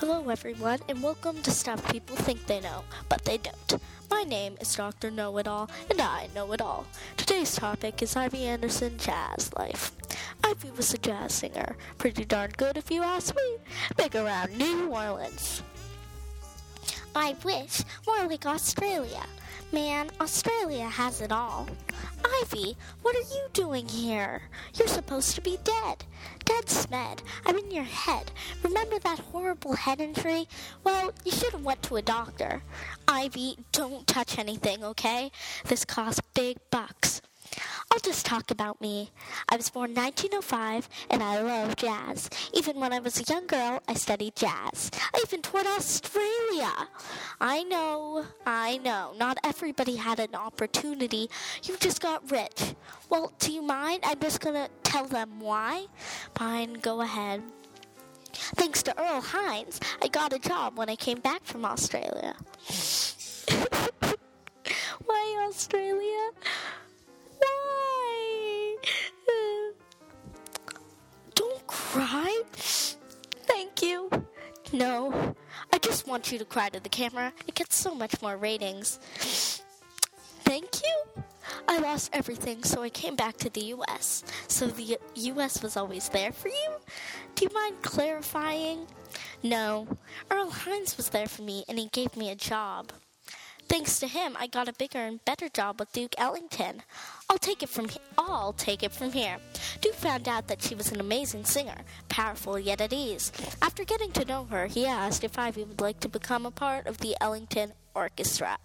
Hello, everyone, and welcome to Stuff People Think They Know, but they don't. My name is Dr. Know It All, and I know it all. Today's topic is Ivy Anderson jazz life. Ivy was a jazz singer, pretty darn good if you ask me, big around New Orleans. I wish more like Australia. Man, Australia has it all. Ivy, what are you doing here? You're supposed to be dead. Dead Smed. I'm in your head. Remember that horrible head injury? Well, you should have went to a doctor. Ivy, don't touch anything, okay? This costs big bucks. I'll just talk about me. I was born 1905 and I love jazz. Even when I was a young girl, I studied jazz. I even toured Australia. I know, I know, not everybody had an opportunity. You just got rich. Well, do you mind? I'm just gonna tell them why. Fine, go ahead. Thanks to Earl Hines, I got a job when I came back from Australia. why Australia? Cry. Thank you. No, I just want you to cry to the camera. It gets so much more ratings. Thank you. I lost everything, so I came back to the US. So the US was always there for you? Do you mind clarifying? No. Earl Hines was there for me, and he gave me a job. Thanks to him, I got a bigger and better job with Duke Ellington. I'll take it from he- I'll take it from here. Duke found out that she was an amazing singer, powerful yet at ease. After getting to know her, he asked if Ivy would like to become a part of the Ellington Orchestra.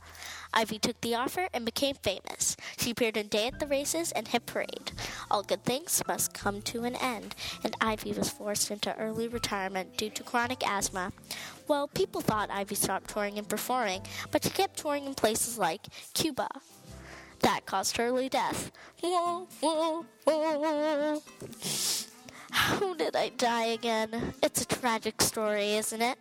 Ivy took the offer and became famous. She appeared in Day at the Races and Hit Parade. All good things must come to an end, and Ivy was forced into early retirement due to chronic asthma. Well, people thought Ivy stopped touring and performing, but she kept touring in places like Cuba. That caused early death. How did I die again? It's a tragic story, isn't it?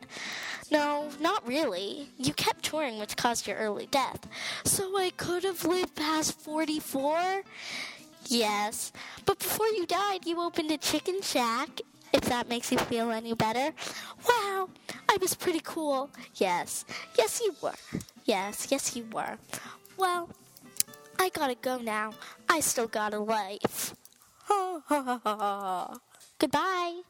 No, not really. You kept touring, which caused your early death. So I could have lived past 44? Yes. But before you died, you opened a chicken shack, if that makes you feel any better. Wow, I was pretty cool. Yes. Yes, you were. Yes, yes, you were. Well, I gotta go now. I still got a life. Goodbye.